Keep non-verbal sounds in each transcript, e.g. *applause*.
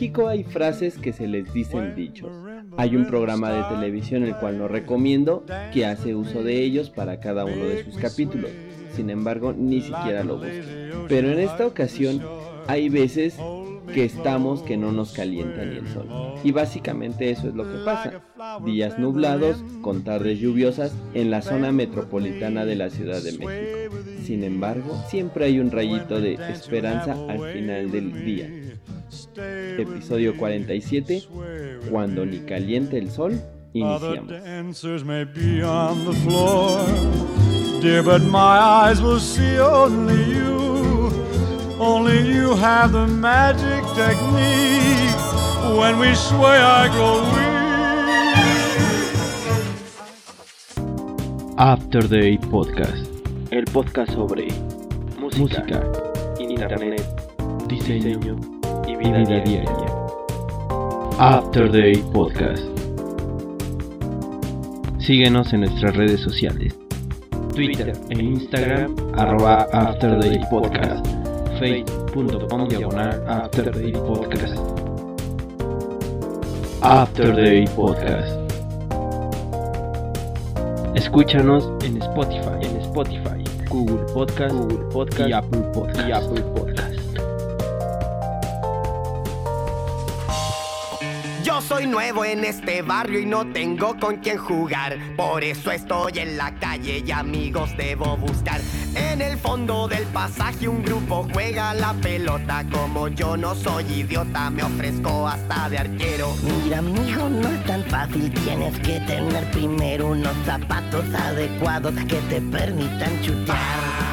México hay frases que se les dicen dichos. Hay un programa de televisión el cual no recomiendo que hace uso de ellos para cada uno de sus capítulos. Sin embargo, ni siquiera lo busquen. Pero en esta ocasión hay veces que estamos que no nos calienta ni el sol. Y básicamente eso es lo que pasa. Días nublados con tardes lluviosas en la zona metropolitana de la Ciudad de México. Sin embargo, siempre hay un rayito de esperanza al final del día. Episodio 47, cuando ni caliente el sol, iniciamos. Only you have the magic technique. When we sway, I grow weak. After Day Podcast. El podcast sobre música, internet, diseño, y vida, diaria. After Day Podcast. Síguenos en nuestras redes sociales. Twitter e Instagram, arroba After Day Podcast facebook.com diagonal After Day Podcast. After Day Podcast. Escúchanos en Spotify, en Spotify, Google Podcast, Google Podcast y Apple Podcast. Y Apple Podcast. Yo soy nuevo en este barrio y no tengo con quién jugar. Por eso estoy en la calle y amigos debo buscar. En el fondo del pasaje un grupo juega la pelota. Como yo no soy idiota, me ofrezco hasta de arquero. Mira, amigo, no es tan fácil. Tienes que tener primero unos zapatos adecuados que te permitan chutar.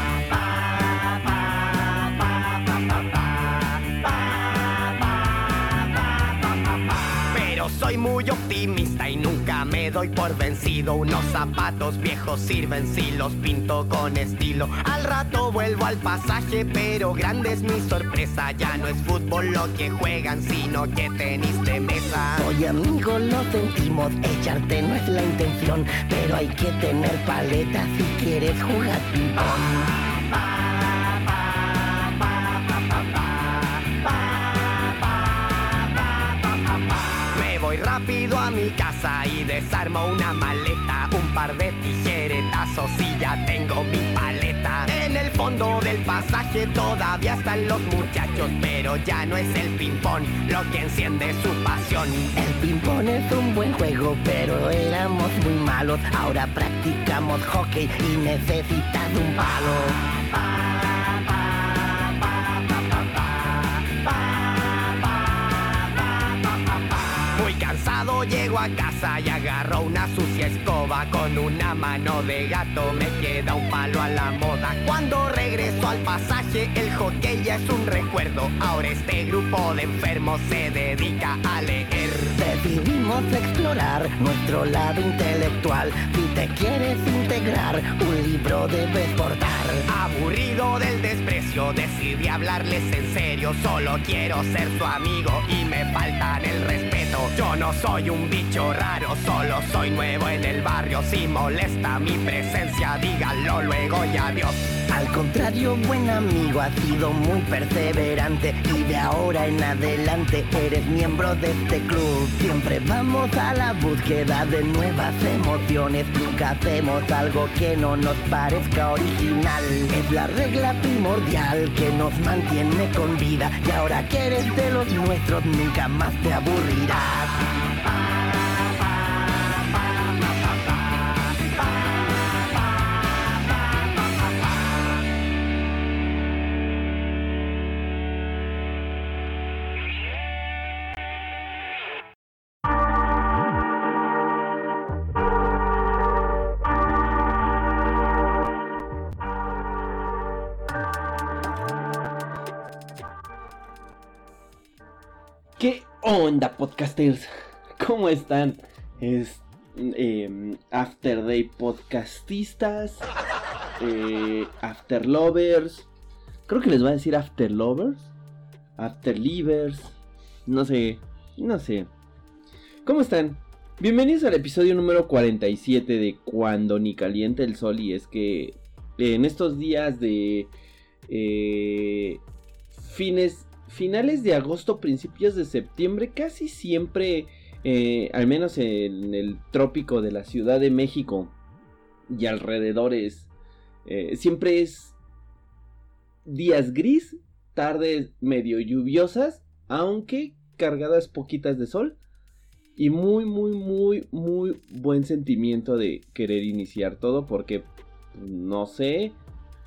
Soy muy optimista y nunca me doy por vencido. Unos zapatos viejos sirven si los pinto con estilo. Al rato vuelvo al pasaje, pero grande es mi sorpresa. Ya no es fútbol lo que juegan, sino que tenis de mesa. Oye, amigo, lo sentimos. Echarte no es la intención, pero hay que tener paleta si quieres jugar ping-pong. Rápido a mi casa y desarmo una maleta, un par de tijeretazos y ya tengo mi paleta. En el fondo del pasaje todavía están los muchachos, pero ya no es el ping-pong lo que enciende su pasión. El ping-pong es un buen juego, pero éramos muy malos. Ahora practicamos hockey y necesitas un palo. Llego a casa y agarro una sucia escoba. Con una mano de gato me queda un palo a la moda. Cuando regreso al pasaje el hockey ya es un recuerdo. Ahora este grupo de enfermos se dedica a leer decidimos explorar nuestro lado intelectual si te quieres integrar un libro debes portar aburrido del desprecio decidí hablarles en serio solo quiero ser tu amigo y me faltan el respeto yo no soy un bicho raro, solo soy nuevo en el barrio. Si molesta mi presencia, dígalo luego y adiós. Al contrario, buen amigo, has sido muy perseverante y de ahora en adelante eres miembro de este club. Siempre vamos a la búsqueda de nuevas emociones, nunca hacemos algo que no nos parezca original. Es la regla primordial que nos mantiene con vida y ahora que eres de los nuestros nunca más te aburrirás. Podcasters? *laughs* ¿Cómo están? Es em, After Day Podcastistas, eh, After Lovers. Creo que les voy a decir After Lovers, After Livers. No sé, no sé. ¿Cómo están? Bienvenidos al episodio número 47 de Cuando ni calienta el sol. Y es que en estos días de eh, fines finales de agosto, principios de septiembre, casi siempre, eh, al menos en el trópico de la Ciudad de México y alrededores, eh, siempre es días gris, tardes medio lluviosas, aunque cargadas poquitas de sol. Y muy, muy, muy, muy buen sentimiento de querer iniciar todo porque, no sé,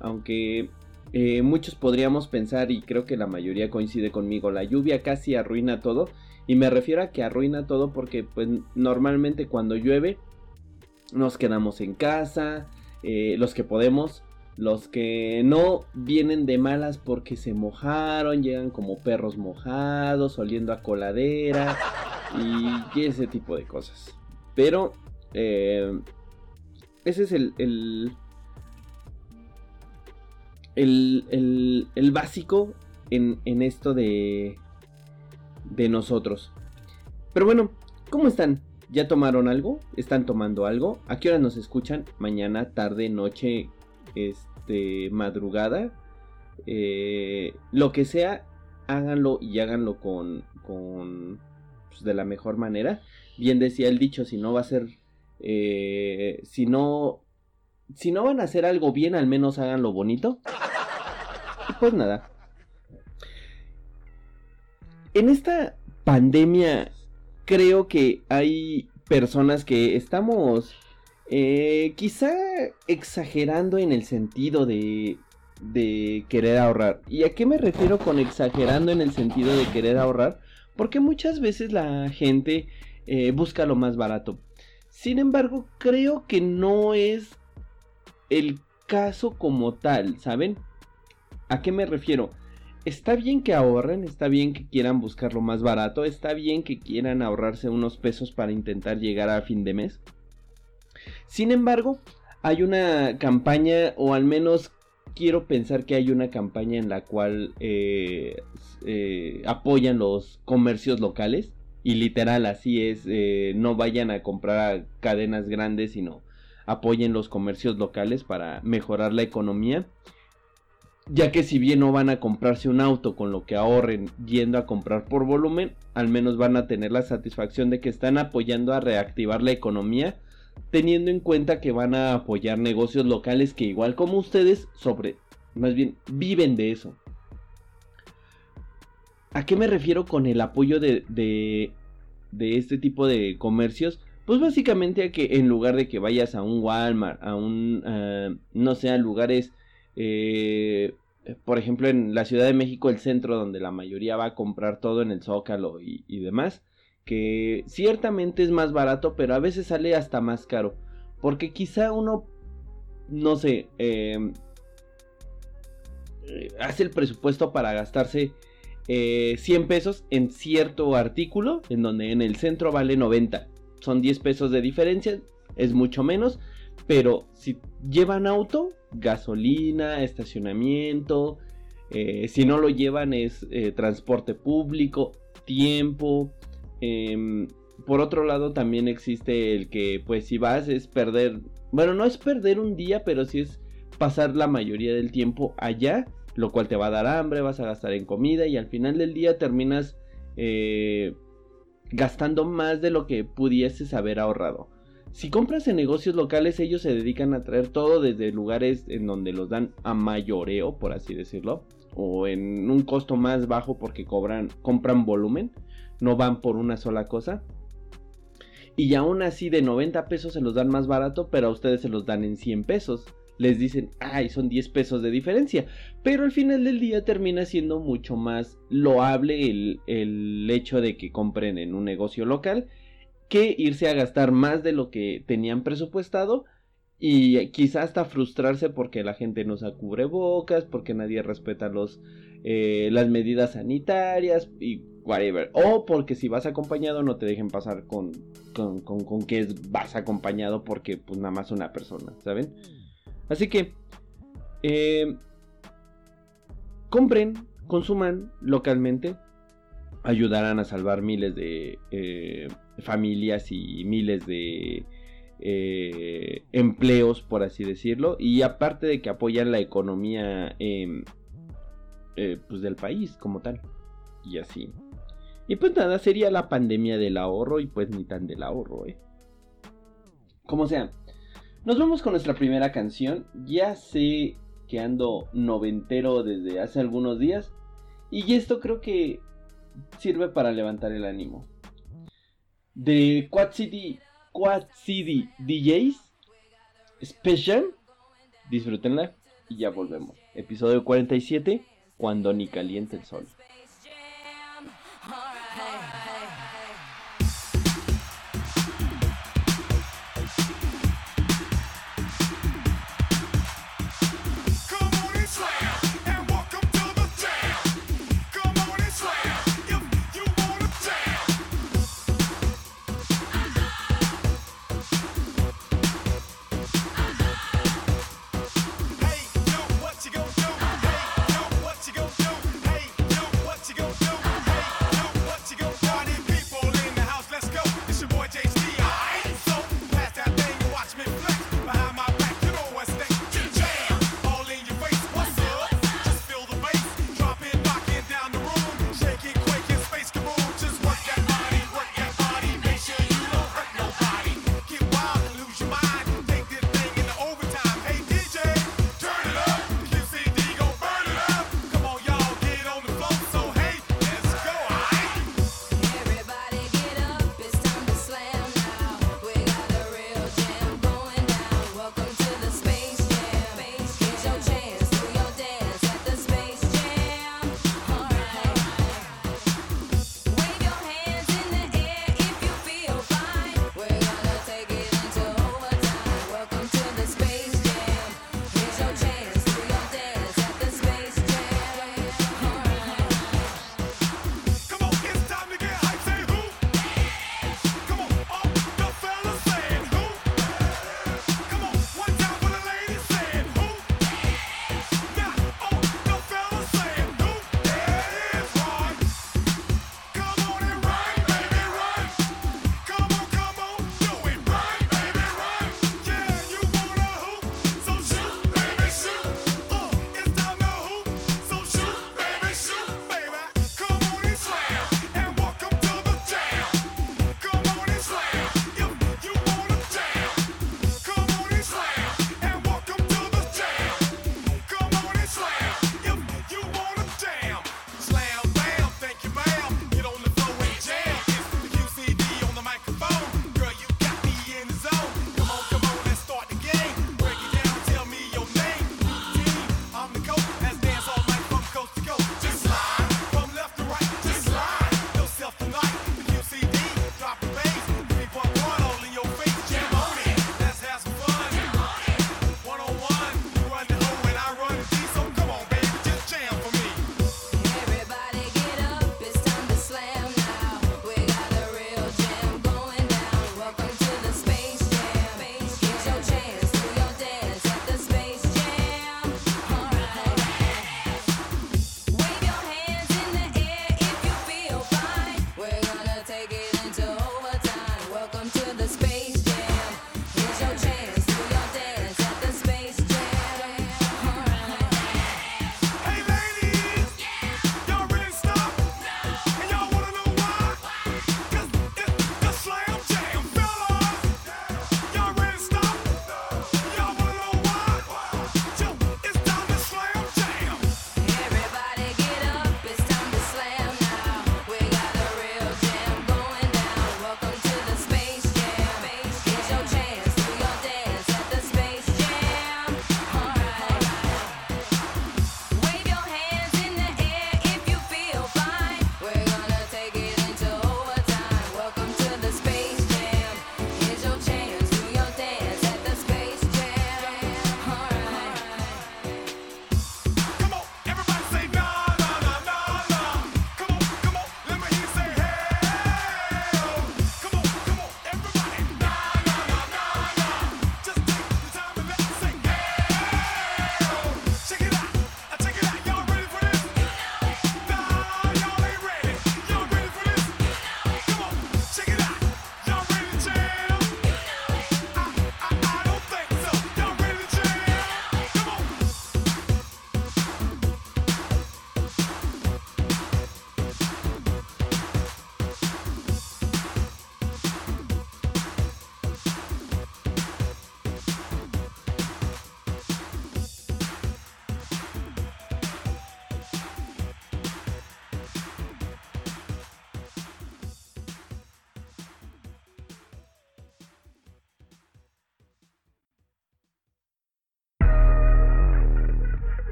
aunque eh, muchos podríamos pensar, y creo que la mayoría coincide conmigo, la lluvia casi arruina todo. Y me refiero a que arruina todo porque pues normalmente cuando llueve nos quedamos en casa, eh, los que podemos, los que no vienen de malas porque se mojaron, llegan como perros mojados, oliendo a coladera y ese tipo de cosas. Pero eh, ese es el, el, el, básico en, en esto de, de nosotros. Pero bueno, ¿cómo están? ¿Ya tomaron algo? ¿Están tomando algo? ¿A qué hora nos escuchan? Mañana, tarde, noche, este, madrugada. Eh, lo que sea, háganlo y háganlo con, con pues, de la mejor manera. Bien decía el dicho, si no va a ser, eh, si no, si no van a hacer algo bien, al menos háganlo bonito pues nada. En esta pandemia creo que hay personas que estamos eh, quizá exagerando en el sentido de, de querer ahorrar. ¿Y a qué me refiero con exagerando en el sentido de querer ahorrar? Porque muchas veces la gente eh, busca lo más barato. Sin embargo, creo que no es el caso como tal, ¿saben? ¿A qué me refiero? Está bien que ahorren, está bien que quieran buscar lo más barato, está bien que quieran ahorrarse unos pesos para intentar llegar a fin de mes. Sin embargo, hay una campaña, o al menos quiero pensar que hay una campaña en la cual eh, eh, apoyan los comercios locales. Y literal, así es, eh, no vayan a comprar a cadenas grandes, sino apoyen los comercios locales para mejorar la economía ya que si bien no van a comprarse un auto con lo que ahorren yendo a comprar por volumen, al menos van a tener la satisfacción de que están apoyando a reactivar la economía, teniendo en cuenta que van a apoyar negocios locales que igual como ustedes, sobre, más bien, viven de eso. ¿A qué me refiero con el apoyo de, de, este tipo de comercios? Pues básicamente a que en lugar de que vayas a un Walmart, a un, eh, no sé, a lugares eh, por ejemplo, en la Ciudad de México, el centro donde la mayoría va a comprar todo en el Zócalo y, demás, que ciertamente es más barato, pero a veces sale hasta más caro. Porque quizá uno, no sé, em, eh, hace el presupuesto para gastarse 100 eh, pesos en cierto artículo, en donde en el centro vale 90. Son 10 pesos de diferencia, es mucho menos, pero si llevan auto, gasolina, estacionamiento, eh, si no lo llevan es eh, transporte público, tiempo. Em, por otro lado también existe el que pues si vas es perder, bueno no es perder un día, pero sí es pasar la mayoría del tiempo allá, lo cual te va a dar hambre, vas a gastar en comida y al final del día terminas eh, gastando más de lo que pudieses haber ahorrado. Si compras en negocios locales, ellos se dedican a traer todo desde lugares en donde los dan a mayoreo, por así decirlo, o en un costo más bajo porque cobran, compran volumen, no van por una sola cosa. Y aún así de 90 pesos se los dan más barato, pero a ustedes se los dan en 100 pesos. Les dicen, ay, son 10 pesos de diferencia. Pero al final del día termina siendo mucho más loable el, el hecho de que compren en un negocio local que irse a gastar más de lo que tenían presupuestado y quizá hasta frustrarse porque la gente no se cubre bocas, porque nadie respeta los, eh, las medidas sanitarias y whatever. O porque si vas acompañado no te dejen pasar con, con, con, que vas acompañado porque pues nada más una persona, ¿saben? Así que eh, compren, consuman localmente, ayudarán a salvar miles de... Eh, familias y miles de eh, empleos, por así decirlo, y aparte de que apoyan la economía em, pues del país como tal. y así. Y pues nada, sería la pandemia del ahorro y pues ni tan del ahorro, ¿eh? Como sea, nos vamos con nuestra primera canción. Ya sé que ando noventero desde hace algunos días. Y esto creo que sirve para levantar el ánimo. De Quad City, Quad City DJs Special. Disfrútenla y ya volvemos. Episodio 47, cuando ni caliente el sol.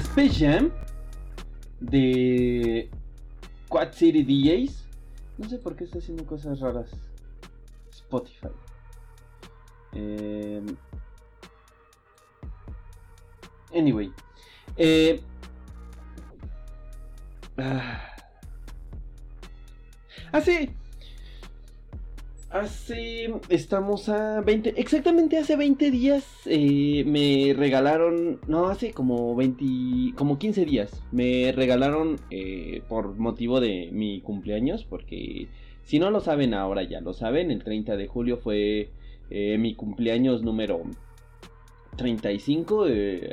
Space Jam de Quad City DJs. No sé por qué está haciendo cosas raras. Spotify. Eh, anyway. Eh, ah, hace Hace. Estamos a 20. Exactamente hace 20 días eh, me regalaron. No, hace como 20. Como 15 días. Me regalaron eh, por motivo de mi cumpleaños. Porque si no lo saben ahora ya lo saben. El 30 de julio fue eh, mi cumpleaños número 35.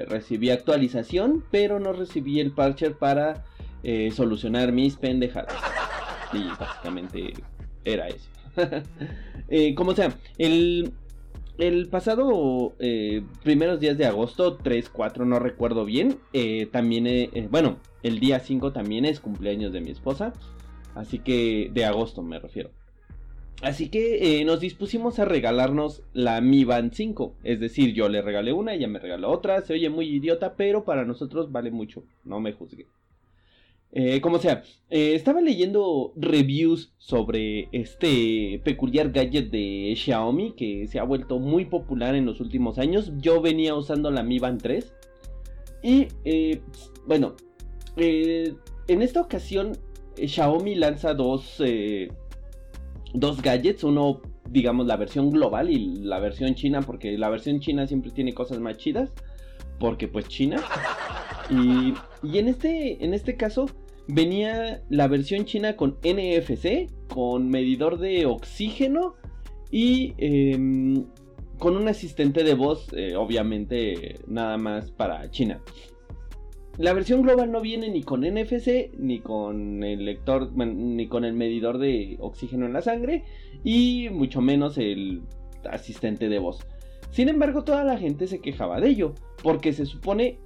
recibí actualización. Pero no recibí el parcher para solucionar mis pendejadas. Y básicamente era eso. *laughs* Eh, como sea, el, pasado eh, primeros días de agosto, 3, 4, no recuerdo bien, eh, también, bueno, el día 5 también es cumpleaños de mi esposa, así que de agosto me refiero. Así que nos dispusimos a regalarnos la Mi Band 5, es decir, yo le regalé una, ella me regaló otra, se oye muy idiota, pero para nosotros vale mucho, no me juzgue. Eh, como sea, eh, estaba leyendo reviews sobre este peculiar gadget de Xiaomi que se ha vuelto muy popular en los últimos años. Yo venía usando la Mi Band 3 y eh, bueno, en esta ocasión Xiaomi lanza dos, dos gadgets, uno digamos la versión global y la versión china porque la versión china siempre tiene cosas más chidas porque pues China. Y, y en, este, en este caso venía la versión china con NFC, con medidor de oxígeno y em, con un asistente de voz, eh, obviamente nada más para China. La versión global no viene ni con NFC, ni con el lector, ni con el medidor de oxígeno en la sangre, y mucho menos el asistente de voz. Sin embargo, toda la gente se quejaba de ello, porque se supone,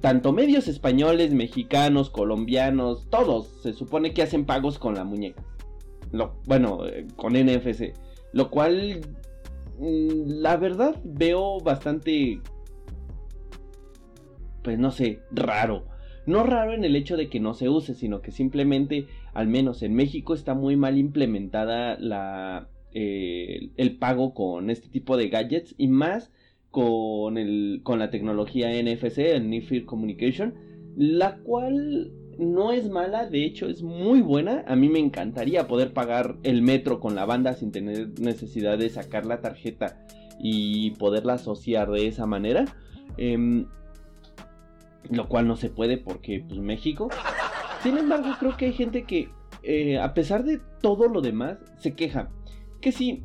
tanto medios españoles, mexicanos, colombianos, todos se supone que hacen pagos con la muñeca. Bueno, eh, con NFC. Lo cual, mm, la verdad, veo bastante, pues no sé, raro. No raro en el hecho de que no se use, sino que simplemente, al menos en México, está muy mal implementada la, eh, el pago con este tipo de gadgets y más con, el, con la tecnología NFC, el Near Communication, la cual no es mala, de hecho es muy buena. A mí me encantaría poder pagar el metro con la banda sin tener necesidad de sacar la tarjeta y poderla asociar de esa manera. Em, lo cual no se puede porque pues México. Sin embargo, creo que hay gente que eh, a pesar de todo lo demás se queja que sí,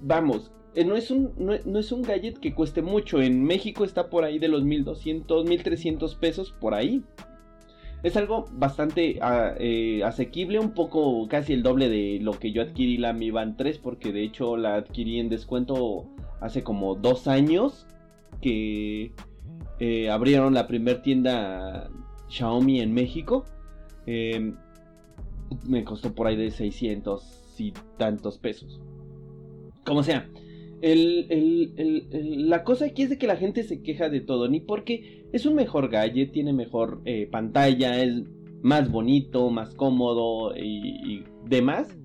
vamos, eh, no es, un, no, es un gadget que cueste mucho. En México está por ahí de los 1200, 1300 pesos por ahí. Es algo bastante ah, eh, asequible, un poco casi el doble de lo que yo adquirí la Mi Band 3, porque de hecho la adquirí en descuento hace como dos años que eh, abrieron la primer tienda Xiaomi en México. me costó por ahí de 600, y tantos pesos. Como sea, la cosa aquí es de que la gente se queja de todo, ni porque es un mejor gadget, tiene mejor eh, pantalla, es más bonito, más cómodo y, demás.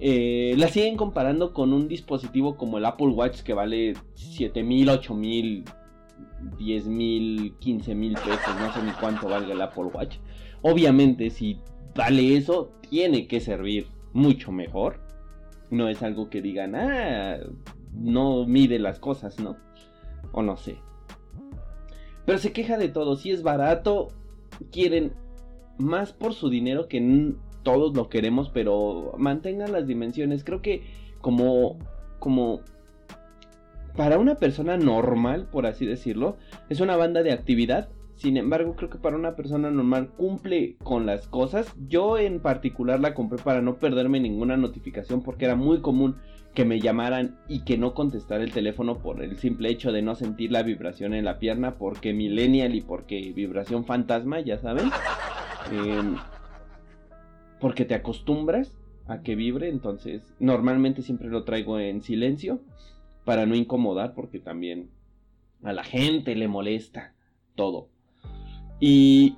Eh, la siguen comparando con un dispositivo como el Apple Watch que vale 7 mil, 8 mil, 10 mil, 15 mil pesos, no sé ni cuánto valga el Apple Watch. Obviamente si vale eso, tiene que servir mucho mejor. No es algo que digan, ah, no mide las cosas, ¿no? O no sé. Pero se queja de todo. Si es barato, quieren más por su dinero que todos lo queremos, pero mantengan las dimensiones. Creo que como, como para una persona normal, por así decirlo, es una banda de actividad sin embargo, creo que para una persona normal cumple con las cosas. Yo en particular la compré para no perderme ninguna notificación porque era muy común que me llamaran y que no contestara el teléfono por el simple hecho de no sentir la vibración en la pierna porque millennial y porque vibración fantasma, ya saben. *laughs* Em, porque te acostumbras a que vibre, entonces normalmente siempre lo traigo en silencio para no incomodar porque también a la gente le molesta todo. Y,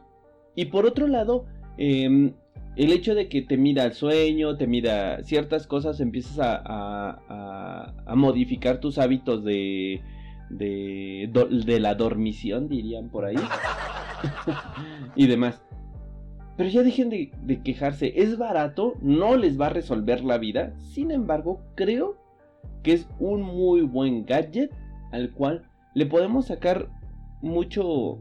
y por otro lado, em, el hecho de que te mida el sueño, te mida ciertas cosas, empiezas a, a, modificar tus hábitos de, de, de, la dormición, dirían por ahí, *laughs* y demás. Pero ya dejen de, de, quejarse, es barato, no les va a resolver la vida, sin embargo, creo que es un muy buen gadget al cual le podemos sacar mucho,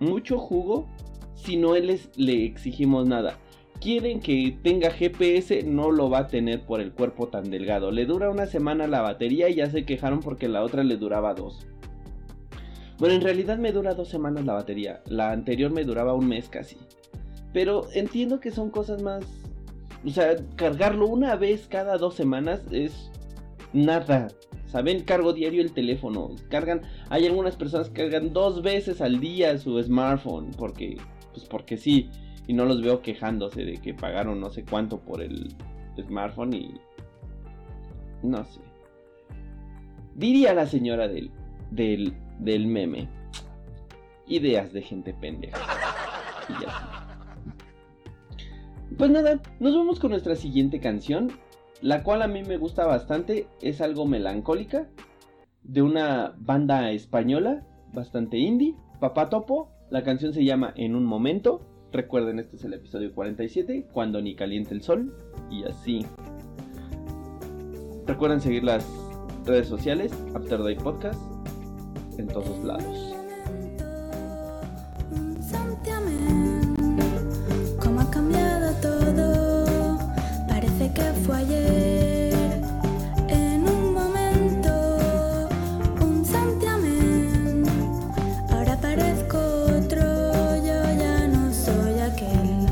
mucho jugo si no les le exigimos nada. Quieren que tenga GPS, no lo va a tener por el cuerpo tan delgado. Le dura una semana la batería y ya se quejaron porque la otra le duraba dos. Bueno, en realidad me dura dos semanas la batería. La anterior me duraba un mes casi. Pero entiendo que son cosas más... O sea, cargarlo una vez cada dos semanas es nada. Saben, cargo diario el teléfono. Cargan, hay algunas personas que cargan dos veces al día su smartphone porque pues porque sí. Y no los veo quejándose de que pagaron no sé cuánto por el smartphone y... No sé. Diría la señora del, del, del meme. Ideas de gente pendeja. Y ya Pues nada, nos vamos con nuestra siguiente canción. La cual a mí me gusta bastante. Es algo melancólica. De una banda española. Bastante indie. Papá Topo. La canción se llama En un momento. Recuerden, este es el episodio 47, cuando ni caliente el sol. Y así. Recuerden seguir las redes sociales, After Day Podcast, en todos lados. Hoy en un momento un santiamen. Ahora parezco otro yo, ya no soy aquel.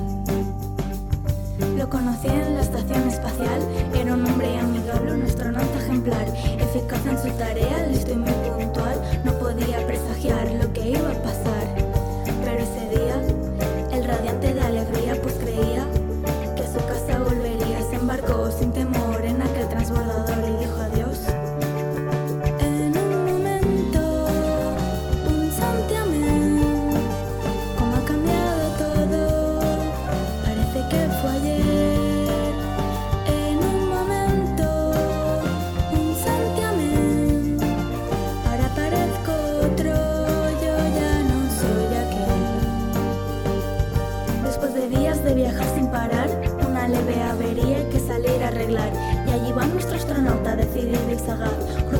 Lo conocí en la estación espacial, era un hombre amigable, un astronauta ejemplar, eficaz en su tarea.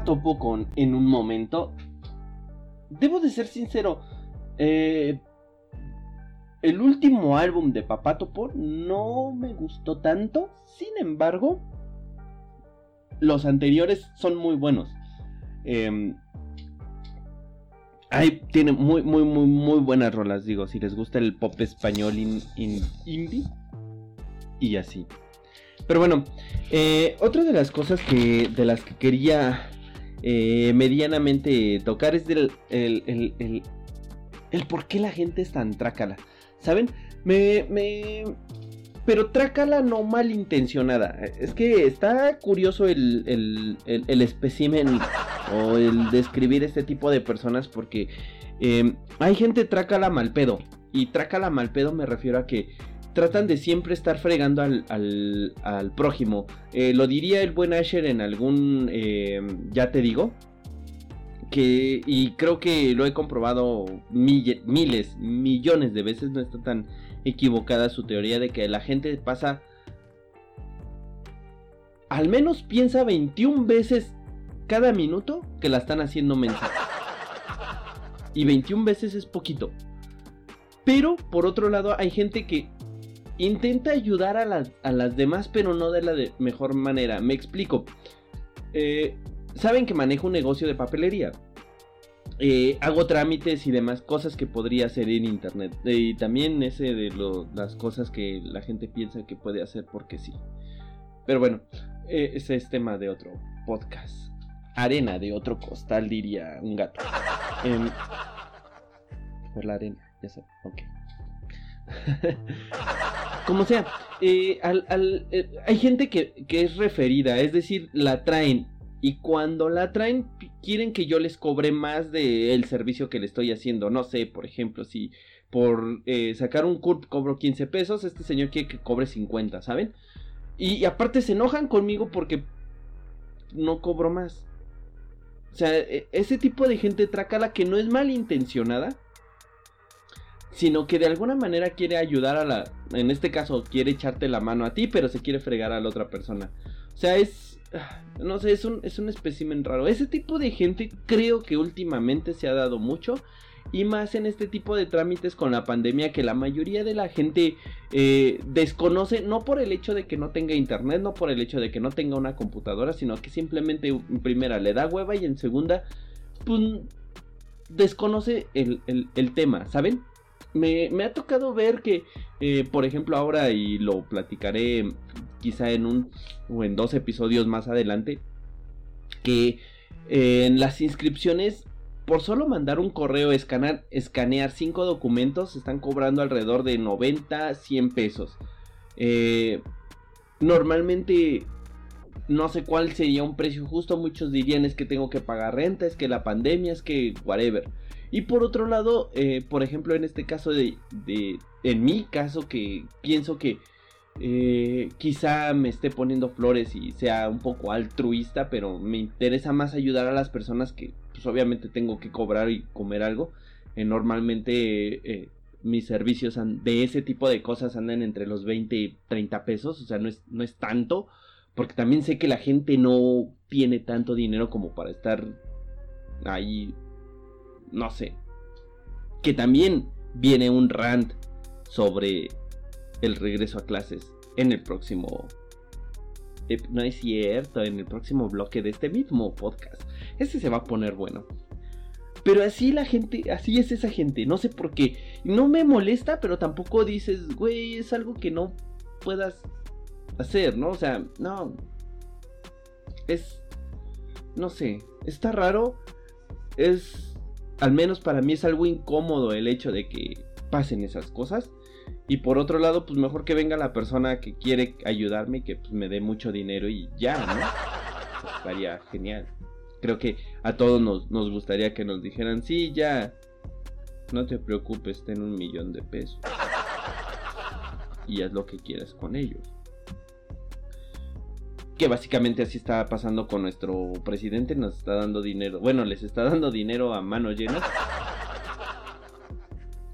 Topo con En un momento. debo de ser sincero. Eh, el último álbum de Papá Topo no me gustó tanto. Sin embargo, los anteriores son muy buenos. Eh, tiene muy, muy, muy, muy buenas rolas, digo, si les gusta el pop español indie y así. Pero bueno, eh, otra de las cosas que, de las que quería eh, medianamente tocar es del el, el, el, por qué la gente es tan trácala. ¿Saben? Me, me, pero trácala no malintencionada. Es que está curioso el, el, espécimen o el describir este tipo de personas porque em, hay gente trácala mal pedo. Y trácala mal pedo me refiero a que tratan de siempre estar fregando al, al, prójimo. Eh, lo diría el buen Asher en algún, em, ya te digo, que, y creo que lo he comprobado miles, millones de veces, no está tan equivocada su teoría de que la gente pasa, al menos piensa 21 veces cada minuto que la están haciendo mensa. Y 21 veces es poquito. Pero por otro lado hay gente que intenta ayudar a las, a las demás, pero no de la mejor manera. Me explico. Eh, saben que manejo un negocio de papelería. Eh, hago trámites y demás cosas que podría hacer en internet. y también ese de las cosas que la gente piensa que puede hacer porque sí. Pero bueno, eh, ese es tema de otro podcast. Arena de otro costal, diría un gato. Em, por la arena, ya sabes, ok. *laughs* Como sea, eh, hay gente que, es referida, es decir, la traen y cuando la traen, quieren que yo les cobre más del servicio que le estoy haciendo. No sé, por ejemplo, si por eh, sacar un CURP cobro 15 pesos, este señor quiere que cobre 50, ¿saben? Y, aparte se enojan conmigo porque no cobro más. O sea, e, ese tipo de gente la que no es malintencionada, sino que de alguna manera quiere ayudar a la... En este caso, quiere echarte la mano a ti, pero se quiere fregar a la otra persona. O sea, es no sé, es un, es un espécimen raro. Ese tipo de gente creo que últimamente se ha dado mucho. Y más en este tipo de trámites con la pandemia que la mayoría de la gente eh, desconoce, no por el hecho de que no tenga internet, no por el hecho de que no tenga una computadora, sino que simplemente en primera le da hueva y en segunda, pues desconoce el, el tema, ¿saben? Me, ha tocado ver que, eh, por ejemplo, ahora, y lo platicaré quizá en un o en dos episodios más adelante, que eh, en las inscripciones, por solo mandar un correo, escanear, escanear cinco documentos, están cobrando alrededor de 90, 100 pesos. Eh, normalmente no sé cuál sería un precio justo. Muchos dirían es que tengo que pagar renta, es que la pandemia, es que whatever. Y por otro lado, eh, por ejemplo, en este caso de, en mi caso que pienso que eh, quizá me esté poniendo flores y sea un poco altruista, pero me interesa más ayudar a las personas que pues obviamente tengo que cobrar y comer algo. Eh, normalmente mis servicios de ese tipo de cosas andan entre los 20 y 30 pesos, o sea, no es, no es tanto, porque también sé que la gente no tiene tanto dinero como para estar ahí no sé. Que también viene un rant sobre el regreso a clases en el próximo... No es cierto, en el próximo bloque de este mismo podcast. Este se va a poner bueno. Pero así la gente, así es esa gente, no sé por qué. No me molesta, pero tampoco dices, güey, es algo que no puedas hacer, ¿no? O sea, no. Es... No sé, está raro. Es al menos para mí es algo incómodo el hecho de que pasen esas cosas. Y por otro lado, pues mejor que venga la persona que quiere ayudarme y que pues, me dé mucho dinero y ya, ¿no? *laughs* estaría genial. Creo que a todos nos, nos gustaría que nos dijeran, sí, ya, no te preocupes, ten un millón de pesos. *laughs* Y haz lo que quieras con ellos que básicamente así está pasando con nuestro presidente, nos está dando dinero, bueno, les está dando dinero a manos llenas.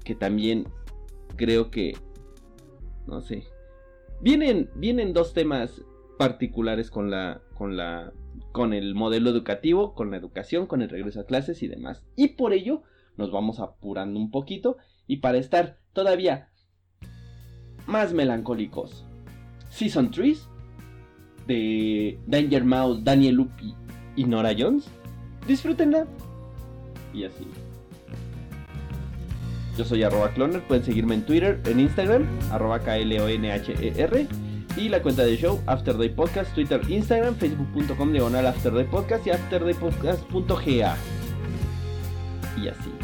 Que también creo que, no sé, vienen, vienen dos temas particulares con la, con la, con el modelo educativo, con la educación, con el regreso a clases y demás. Y por ello nos vamos apurando un poquito y para estar todavía más melancólicos. Season 3 de Danger Mouse, Daniel Lupi y Nora Jones. Disfrútenla. Y así. Yo soy arroba cloner, pueden seguirme en Twitter, en Instagram, arroba KLONHER. Y la cuenta de show, After Day Podcast, Twitter, Instagram, facebook.com diagonal After Day Podcast y afterdaypodcast.ga. Y así.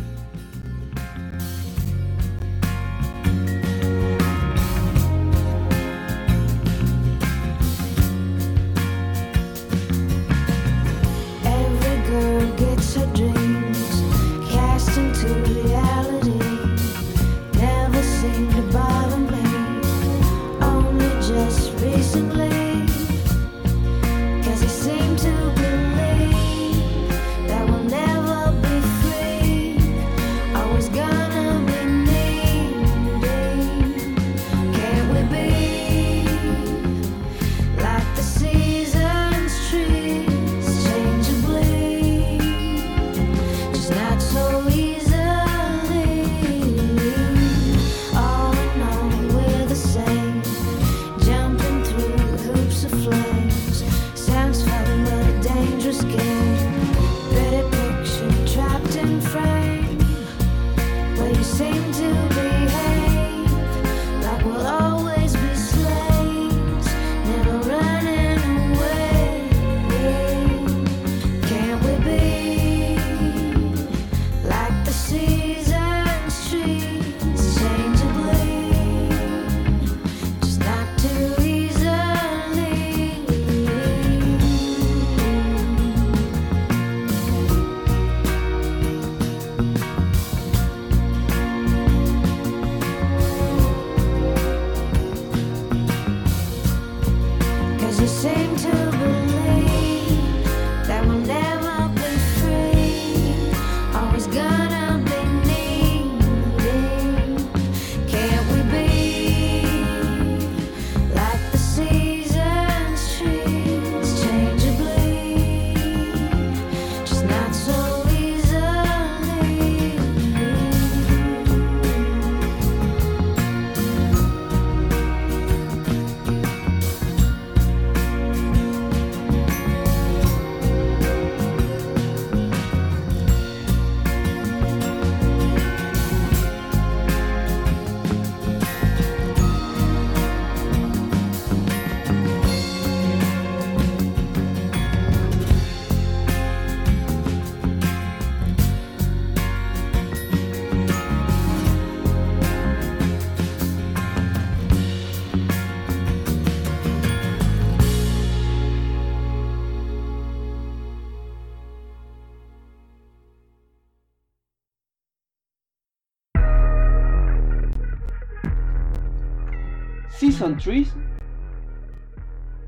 Season 3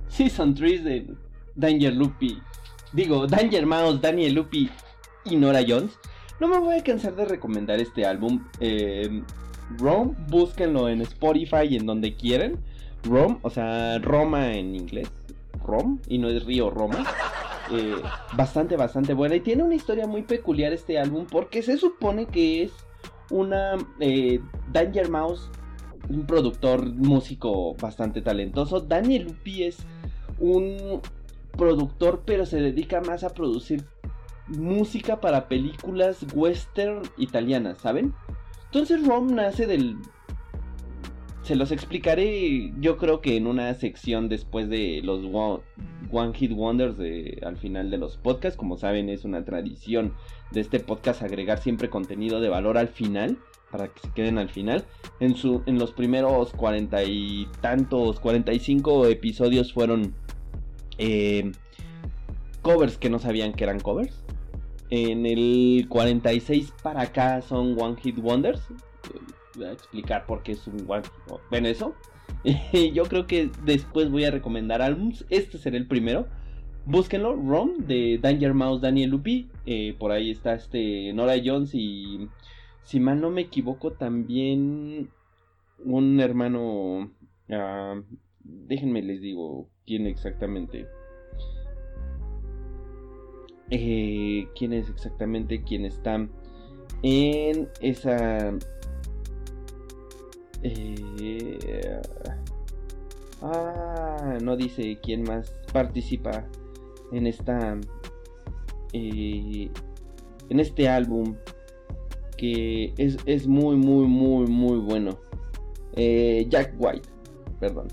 Season 3 de Danger Lupi. Digo, Danger Mouse, Daniel Lupi y Nora Jones. No me voy a cansar de recomendar este álbum. Eh, Rome, búsquenlo en Spotify y en donde quieran Rome, o sea, Roma en inglés. Rome, y no es Río Roma. *laughs* Eh, Bastante, bastante buena. Y tiene una historia muy peculiar este álbum Porque se supone que es una eh, Danger Mouse un productor músico bastante talentoso. Daniel Lupi es un productor, pero se dedica más a producir música para películas western italianas, ¿saben? Entonces Rom nace del... Se los explicaré yo creo que en una sección después de los One, Hit Wonders de, al final de los podcasts. Como saben es una tradición de este podcast agregar siempre contenido de valor al final para que se queden al final. En, su, en los primeros cuarenta y tantos, 45 episodios fueron eh, covers que no sabían que eran covers. En el 46 para acá son One Hit Wonders. Voy a explicar por qué es un One Hit ¿Ven eso? *laughs* Yo creo que después voy a recomendar álbums. Este será el primero. Búsquenlo, Rom de Danger Mouse Daniel Lupi. Eh, por ahí está este Nora Jones y si mal no me equivoco también un hermano uh, déjenme les digo quién exactamente. Eh, quién es exactamente quién está en esa eh, ah, no dice quién más participa en esta eh, en este álbum que es, es, muy muy muy muy bueno. Eh, Jack White perdón.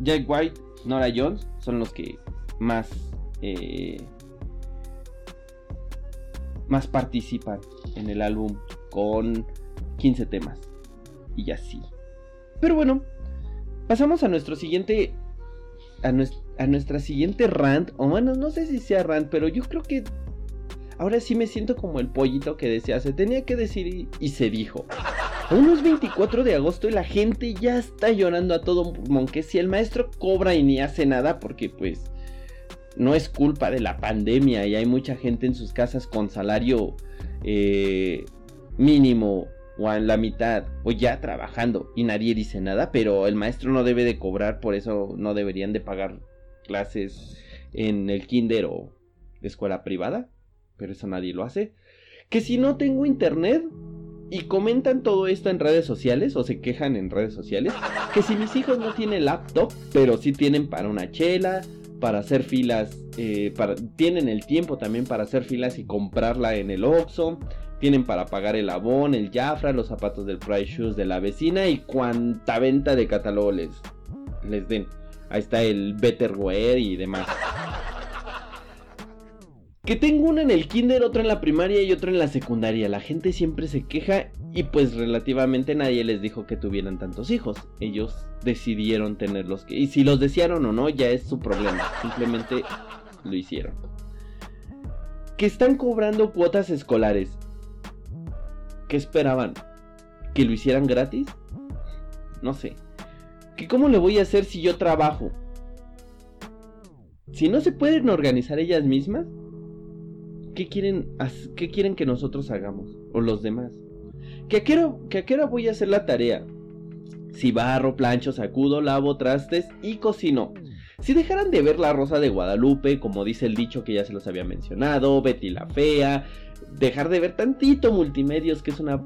Jack White Nora Jones son los que más eh, más participan en el álbum con 15 temas. Y así. Pero bueno pasamos a nuestro siguiente a, a nuestra siguiente rant o bueno no sé si sea rant pero yo creo que Ahora sí me siento como el pollito que decía, se tenía que decir y, se dijo. Aún es 24 de agosto y la gente ya está llorando a todo pulmón que si el maestro cobra y ni hace nada porque pues no es culpa de la pandemia y hay mucha gente en sus casas con salario eh, mínimo o en la mitad o ya trabajando y nadie dice nada, pero el maestro no debe de cobrar, por eso no deberían de pagar clases en el kinder o escuela privada pero eso nadie lo hace. Que si no tengo internet y comentan todo esto en redes sociales o se quejan en redes sociales, que si mis hijos no tienen laptop, pero sí tienen para una chela, para hacer filas, eh, tienen el tiempo también para hacer filas y comprarla en el Oxxo, tienen para pagar el abón, el Jafra, los zapatos del Price Shoes de la vecina y cuánta venta de catálogo les, les den. Ahí está el Betterware y demás. Que tengo una en el kinder, otra en la primaria y otra en la secundaria. La gente siempre se queja y pues relativamente nadie les dijo que tuvieran tantos hijos. Ellos decidieron tenerlos. Y si los desearon o no, ya es su problema. Simplemente lo hicieron. Que están cobrando cuotas escolares. ¿Qué esperaban? ¿Que lo hicieran gratis? No sé. ¿Que cómo le voy a hacer si yo trabajo? Si no se pueden organizar ellas mismas, ¿qué quieren, qué quieren que nosotros hagamos? O los demás. ¿Que a, qué hora, ¿Que a qué hora voy a hacer la tarea? Si barro, plancho, sacudo, lavo, trastes y cocino. Si dejaran de ver La Rosa de Guadalupe, como dice el dicho que ya se los había mencionado, Betty la Fea, dejar de ver tantito multimedios, que es una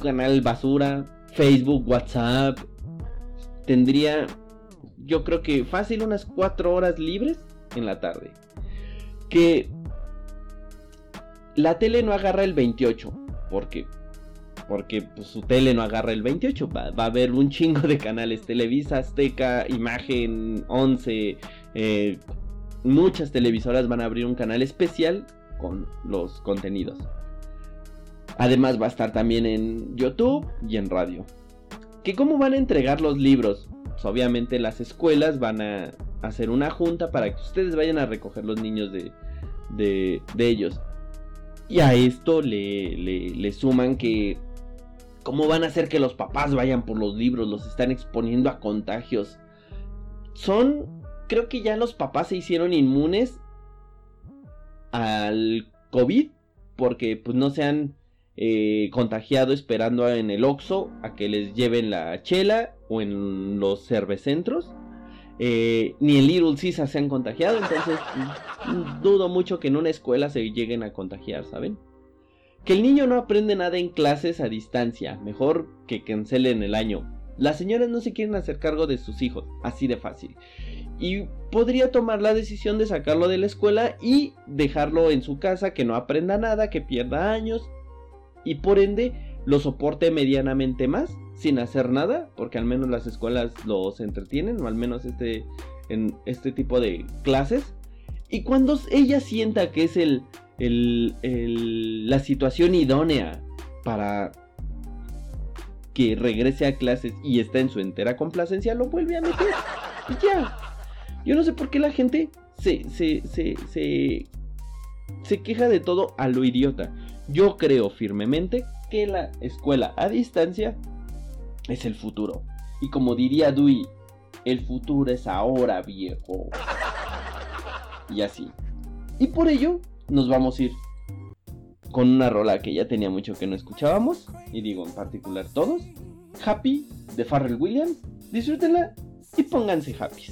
canal basura, Facebook, WhatsApp, tendría, yo creo que fácil unas 4 horas libres en la tarde. Que la tele no agarra el 28. ¿Por qué? Porque pues, su tele no agarra el 28. Va, a haber un chingo de canales. Televisa, Azteca, Imagen, 11. Eh, muchas televisoras van a abrir un canal especial con los contenidos. Además va a estar también en YouTube y en radio. ¿Que cómo van a entregar los libros? Pues obviamente las escuelas van a hacer una junta para que ustedes vayan a recoger los niños de, de, de ellos. Y a esto le, suman que ¿Cómo van a hacer que los papás vayan por los libros? Los están exponiendo a contagios. Son, creo que ya los papás se hicieron inmunes al COVID porque pues no se han eh, contagiado esperando en el Oxxo a que les lleven la chela o en los cervecentros. Eh, ni en Little Caesar se han contagiado, entonces mm, dudo mucho que en una escuela se lleguen a contagiar, ¿saben? Que el niño no aprende nada en clases a distancia, mejor que cancelen el año. Las señoras no se quieren hacer cargo de sus hijos, así de fácil. Y podría tomar la decisión de sacarlo de la escuela y dejarlo en su casa, que no aprenda nada, que pierda años y por ende lo soporte medianamente más sin hacer nada, porque al menos las escuelas los entretienen, o al menos este, en este tipo de clases. Y cuando ella sienta que es el, la situación idónea para que regrese a clases y está en su entera complacencia, lo vuelve a meter. Y ya. Yo no sé por qué la gente se, se, se, se, se queja de todo a lo idiota. Yo creo firmemente que la escuela a distancia es el futuro. Y como diría Dewey, el futuro es ahora, viejo. Y así. Y por ello nos vamos a ir con una rola que ya tenía mucho que no escuchábamos, y digo en particular todos, Happy de Farrell Williams. Disfrútenla y pónganse happy.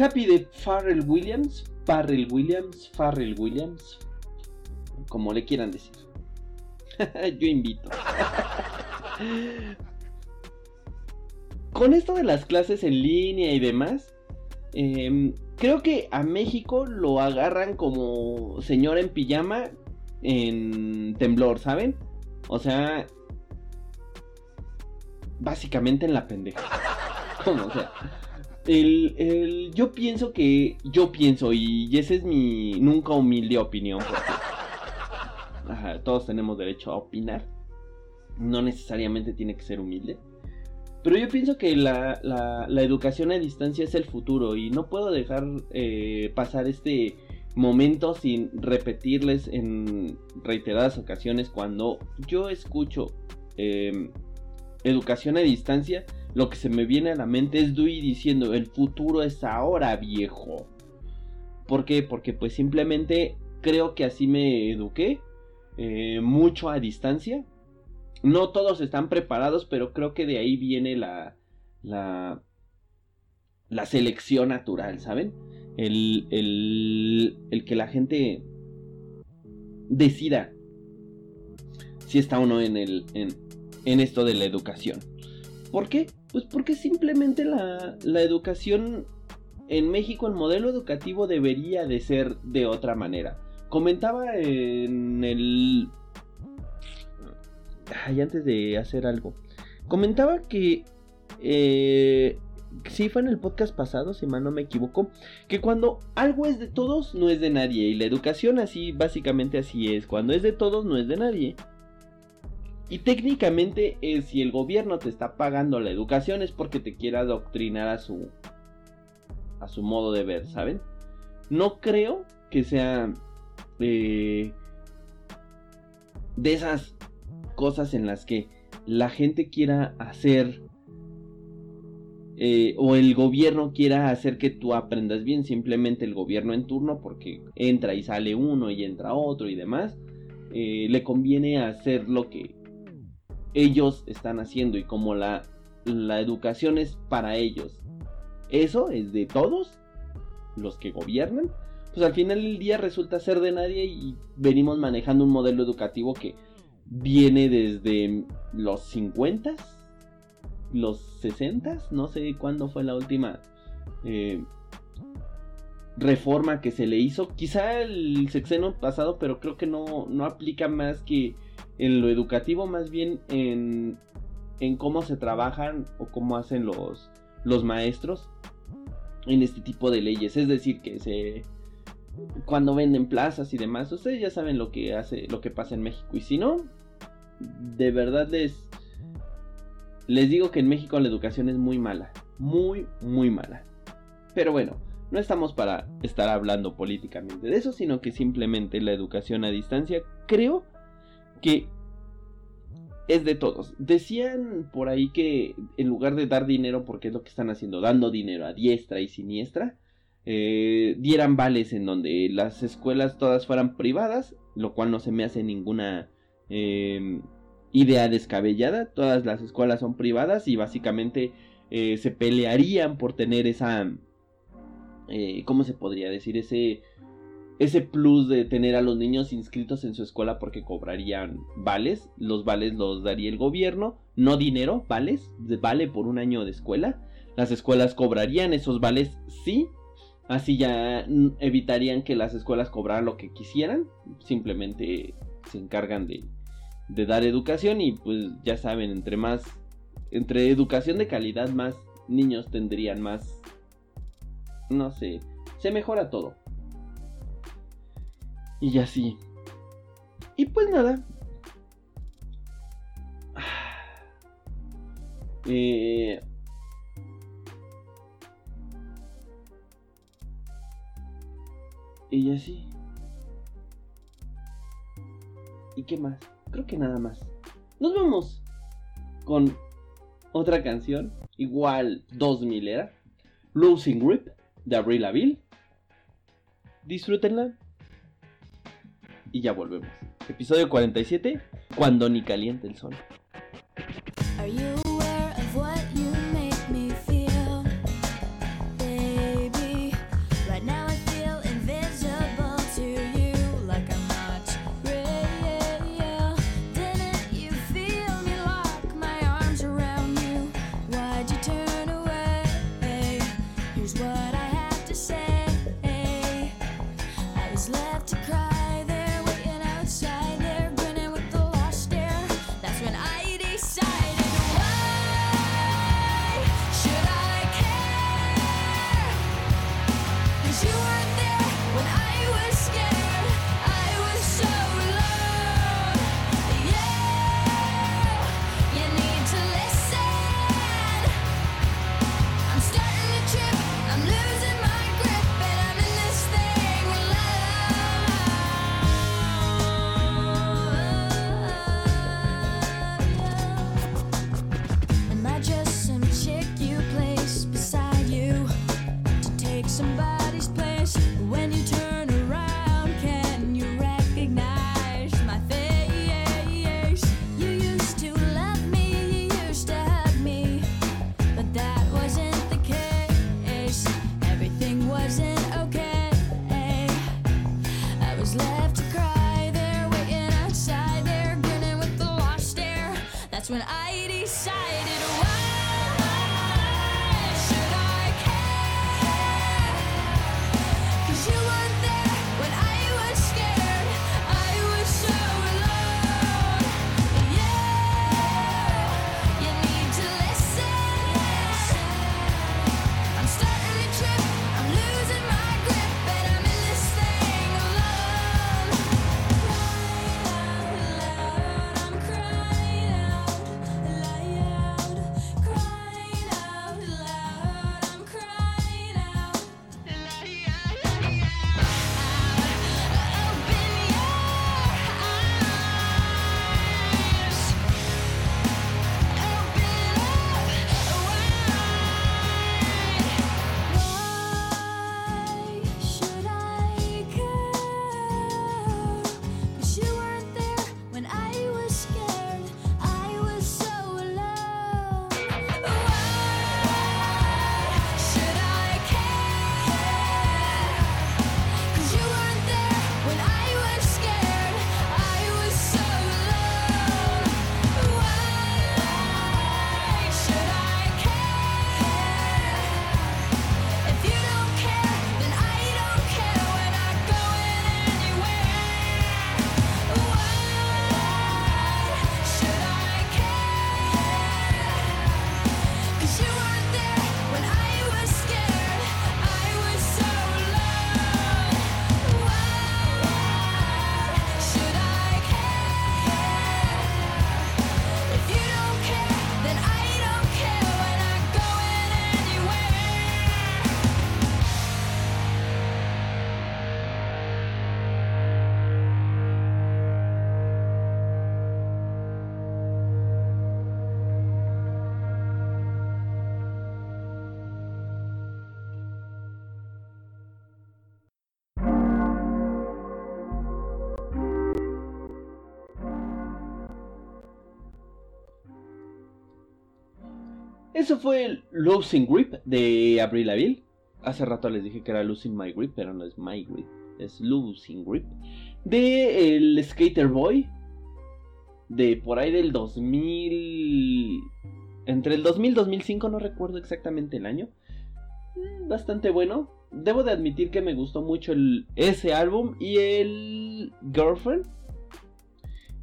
Happy de Farrell Williams, Farrell Williams, Farrell Williams, como le quieran decir. *laughs* Yo invito. *laughs* Con esto de las clases en línea y demás, em, creo que a México lo agarran como señor en pijama en temblor, ¿saben? O sea, básicamente en la pendeja. *laughs* Como sea el, yo pienso que. Yo pienso, y esa es mi nunca humilde opinión. *laughs* Ajá, todos tenemos derecho a opinar. No necesariamente tiene que ser humilde. Pero yo pienso que la, educación a distancia es el futuro. Y no puedo dejar eh, pasar este momento sin repetirles en reiteradas ocasiones cuando yo escucho em, educación a distancia lo que se me viene a la mente es Dewey diciendo, el futuro es ahora, viejo. ¿Por qué? Porque pues simplemente creo que así me eduqué, eh, mucho a distancia. No todos están preparados, pero creo que de ahí viene la, la, la selección natural, ¿saben? El, el, el que la gente decida si está o no en, el, en, en esto de la educación. ¿Por qué? Pues porque simplemente la, la educación en México, el modelo educativo debería de ser de otra manera. Comentaba en el... Ay, antes de hacer algo. Comentaba que... Eh, sí, fue en el podcast pasado, si mal no me equivoco. Que cuando algo es de todos, no es de nadie. Y la educación así, básicamente así es. Cuando es de todos, no es de nadie. Y técnicamente, eh, si el gobierno te está pagando la educación es porque te quiere adoctrinar a su, a su modo de ver, ¿saben? No creo que sea eh, de esas cosas en las que la gente quiera hacer eh, o el gobierno quiera hacer que tú aprendas bien, simplemente el gobierno en turno, porque entra y sale uno y entra otro y demás, le conviene hacer lo que ellos están haciendo y como la, la educación es para ellos, eso es de todos los que gobiernan, pues al final del día resulta ser de nadie y venimos manejando un modelo educativo que viene desde los 50, los 60, no sé cuándo fue la última eh, reforma que se le hizo, quizá el sexenio pasado, pero creo que no, no aplica más que en lo educativo, más bien en, en cómo se trabajan o cómo hacen los, los maestros en este tipo de leyes. Es decir, que se cuando venden plazas y demás, ustedes ya saben lo que hace, lo que pasa en México. Y si no, de verdad les les digo que en México la educación es muy mala, muy muy mala. Pero bueno, no estamos para estar hablando políticamente de eso, sino que simplemente la educación a distancia creo que es de todos. Decían por ahí que en lugar de dar dinero, porque es lo que están haciendo, dando dinero a diestra y siniestra, eh, dieran vales en donde las escuelas todas fueran privadas, lo cual no se me hace ninguna em, idea descabellada. Todas las escuelas son privadas y básicamente eh, se pelearían por tener esa... Eh, ¿Cómo se podría decir? Ese ese plus de tener a los niños inscritos en su escuela porque cobrarían vales. Los vales los daría el gobierno, no dinero, vales, vale por un año de escuela. Las escuelas cobrarían esos vales, sí. Así ya evitarían que las escuelas cobraran lo que quisieran. Simplemente se encargan de, de dar educación y pues ya saben, entre más, entre educación de calidad, más niños tendrían más, no sé, se mejora todo. Y así. Y pues nada. *sighs* Eh... Y así. ¿Y qué más? Creo que nada más. Nos vamos con otra canción. Igual 2000 era. Losing Grip de Avril Lavigne. Disfrútenla y ya volvemos. Episodio 47, cuando ni caliente el sol. Eso fue Losing Grip de Avril Lavigne. Hace rato les dije que era Losing My Grip, pero no es My Grip, es Losing Grip. De el Skater Boy. De por ahí del 2000. Entre el 2000 y 2005, no recuerdo exactamente el año. Mm, Bastante bueno. Debo de admitir que me gustó mucho ese álbum y el Girlfriend.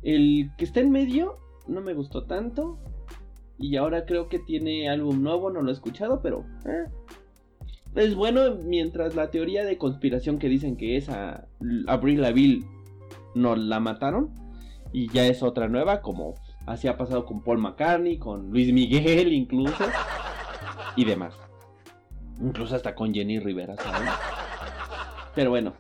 El que está en medio no me gustó tanto. Y ahora creo que tiene álbum nuevo, no lo he escuchado, pero eh, es bueno mientras la teoría de conspiración que dicen que es a Avril Lavigne no la mataron y ya es otra nueva, como así ha pasado con Paul McCartney, con Luis Miguel incluso y demás. Incluso hasta con Jenny Rivera, ¿saben? Pero bueno,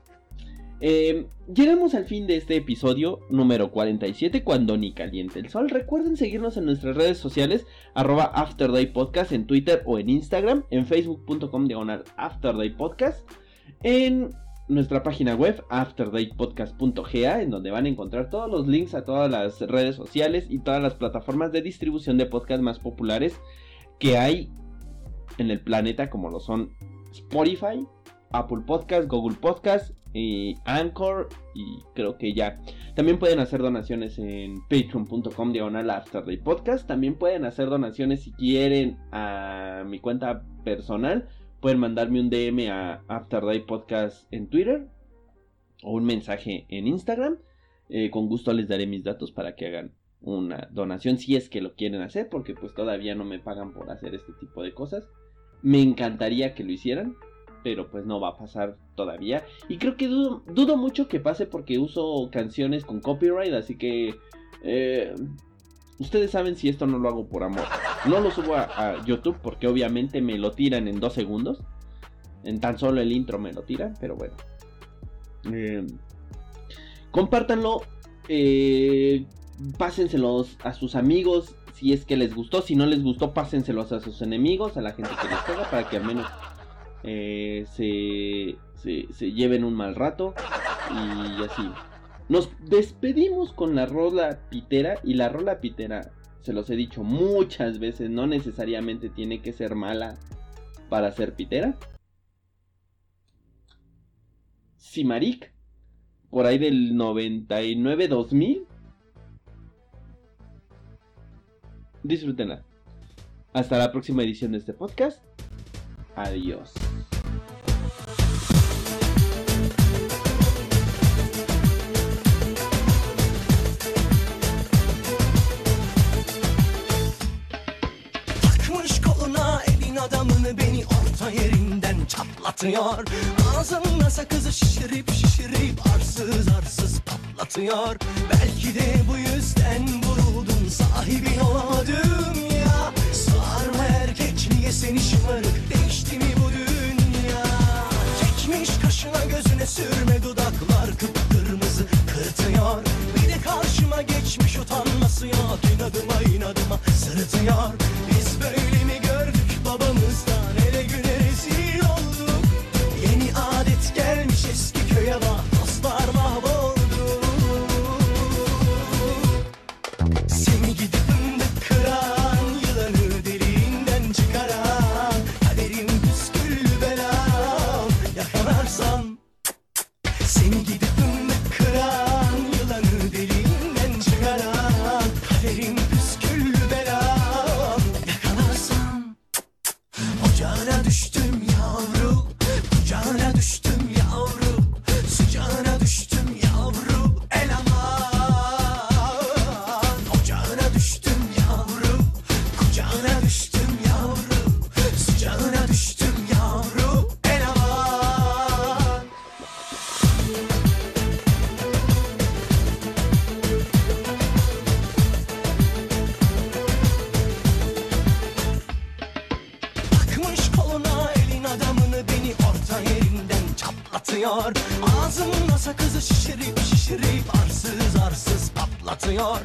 eh, llegamos al fin de este episodio número 47 cuando ni caliente el sol. Recuerden seguirnos en nuestras redes sociales arroba Afterday Podcast en Twitter o en Instagram, en facebook.com diagonal Afterday Podcast, en nuestra página web afterdaypodcast.ga en donde van a encontrar todos los links a todas las redes sociales y todas las plataformas de distribución de podcast más populares que hay en el planeta como lo son Spotify, Apple Podcast, Google Podcast, y Anchor y creo que ya. También pueden hacer donaciones en patreon.com diagonal Afterday Podcast. También pueden hacer donaciones si quieren a mi cuenta personal. Pueden mandarme un DM a Afterday Podcast en Twitter o un mensaje en Instagram. Eh, con gusto les daré mis datos para que hagan una donación si es que lo quieren hacer porque pues todavía no me pagan por hacer este tipo de cosas. Me encantaría que lo hicieran, pero pues no va a pasar todavía. Y creo que dudo, mucho que pase porque uso canciones con copyright, así que eh, ustedes saben si esto no lo hago por amor. No lo subo a, a YouTube porque obviamente me lo tiran en dos segundos. En tan solo el intro me lo tiran, pero bueno. Eh, compártanlo. Eh, pásenselos a sus amigos si es que les gustó. Si no les gustó, pásenselos a sus enemigos, a la gente que les pega, para que al menos eh, se, se, se lleven un mal rato. Y así. Nos despedimos con la rola pitera. Y la rola pitera, se los he dicho muchas veces, no necesariamente tiene que ser mala para ser pitera. Simarik, por ahí del 99-2000. Disfrútenla. Hasta la próxima edición de este podcast. Adiós. Takmış koluna elin adamını beni orta yerinden çatlatıyor Ağzımda sakızı şişirip şişirip arsız arsız patlatıyor Belki de bu yüzden vuruldun sahibin olamadım ya niye seni şımarık değişti mi bu dünya? Çekmiş kaşına gözüne sürme dudaklar kıpkırmızı kırtıyor Bir de karşıma geçmiş utanması yok inadıma inadıma sırıtıyor Biz böyle mi gördük babamızdan? Ele güne rezil olduk. Yeni adet gelmiş eski köye bak patlatıyor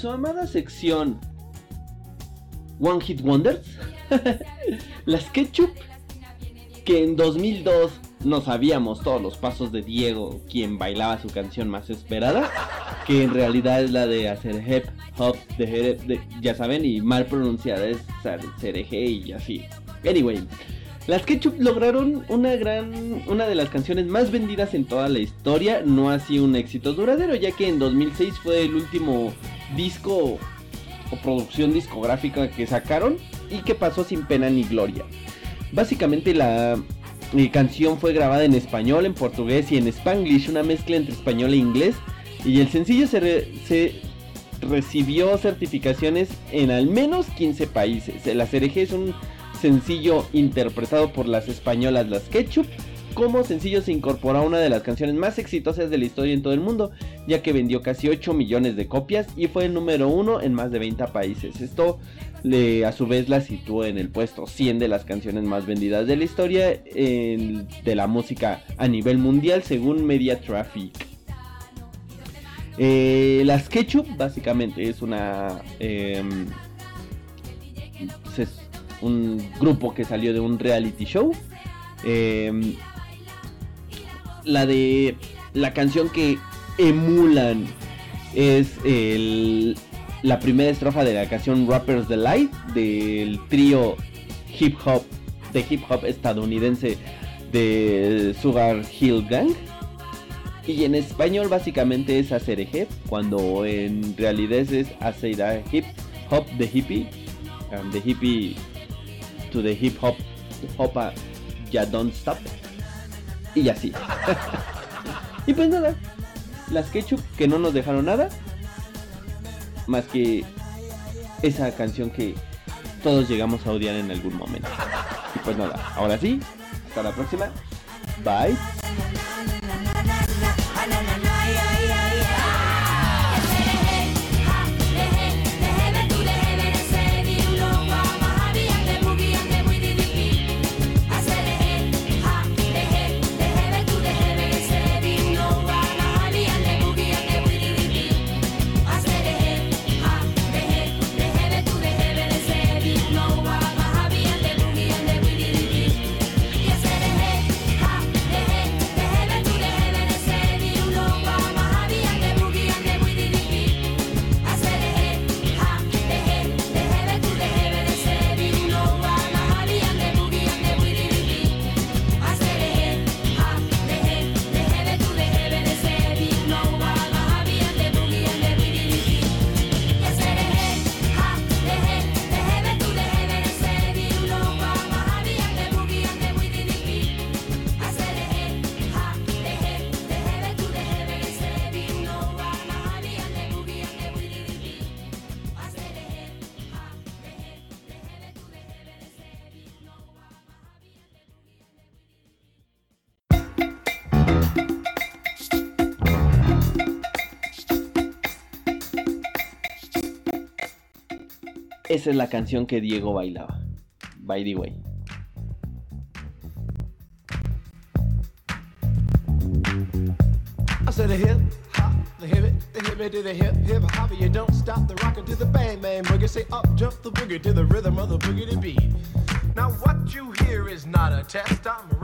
su amada sección One Hit Wonders, *laughs* las Ketchup, que en 2002 no sabíamos todos los pasos de Diego, quien bailaba su canción más esperada, que en realidad es la de hacer hip hop, de, de- ya saben, y mal pronunciada es cereje y así. Anyway, las Ketchup lograron una gran, una de las canciones más vendidas en toda la historia, no así un éxito duradero, ya que en 2006 fue el último disco o producción discográfica que sacaron y que pasó sin pena ni gloria. Básicamente la canción fue grabada en español, en portugués y en spanglish, una mezcla entre español e inglés. Y el sencillo se, re- se recibió certificaciones en al menos 15 países. La CRG es un sencillo interpretado por las españolas Las Ketchup. Como sencillo se incorporó a una de las canciones más exitosas de la historia en todo el mundo, ya que vendió casi 8 millones de copias y fue el número uno en más de 20 países. Esto le, a su vez la situó en el puesto 100 de las canciones más vendidas de la historia de la música a nivel mundial según Media Traffic. Eh, las Ketchup básicamente es una em, un grupo que salió de un reality show. Em, la de la canción que emulan es el- la primera estrofa de la canción Rappers Delight del trío hip hop de hip hop estadounidense de Sugar Hill Gang. Y en español básicamente es hacer hip, cuando en realidad es hacer hip hop de hippie, and the hippie to the hip hop, hop a ya don't stop. Y así. *laughs* y pues nada, las ketchup que no nos dejaron nada, más que esa canción que todos llegamos a odiar en algún momento. Y pues nada, ahora sí, hasta la próxima. Bye. Esa es la canción que Diego bailaba. By the way. I said a hip hop, the hip it, the hip it the hip hip hop. You don't stop the rocker to the bang bang boogie. Say up jump the boogie to the rhythm of the boogie to beat. Now what you hear is not a test. I'm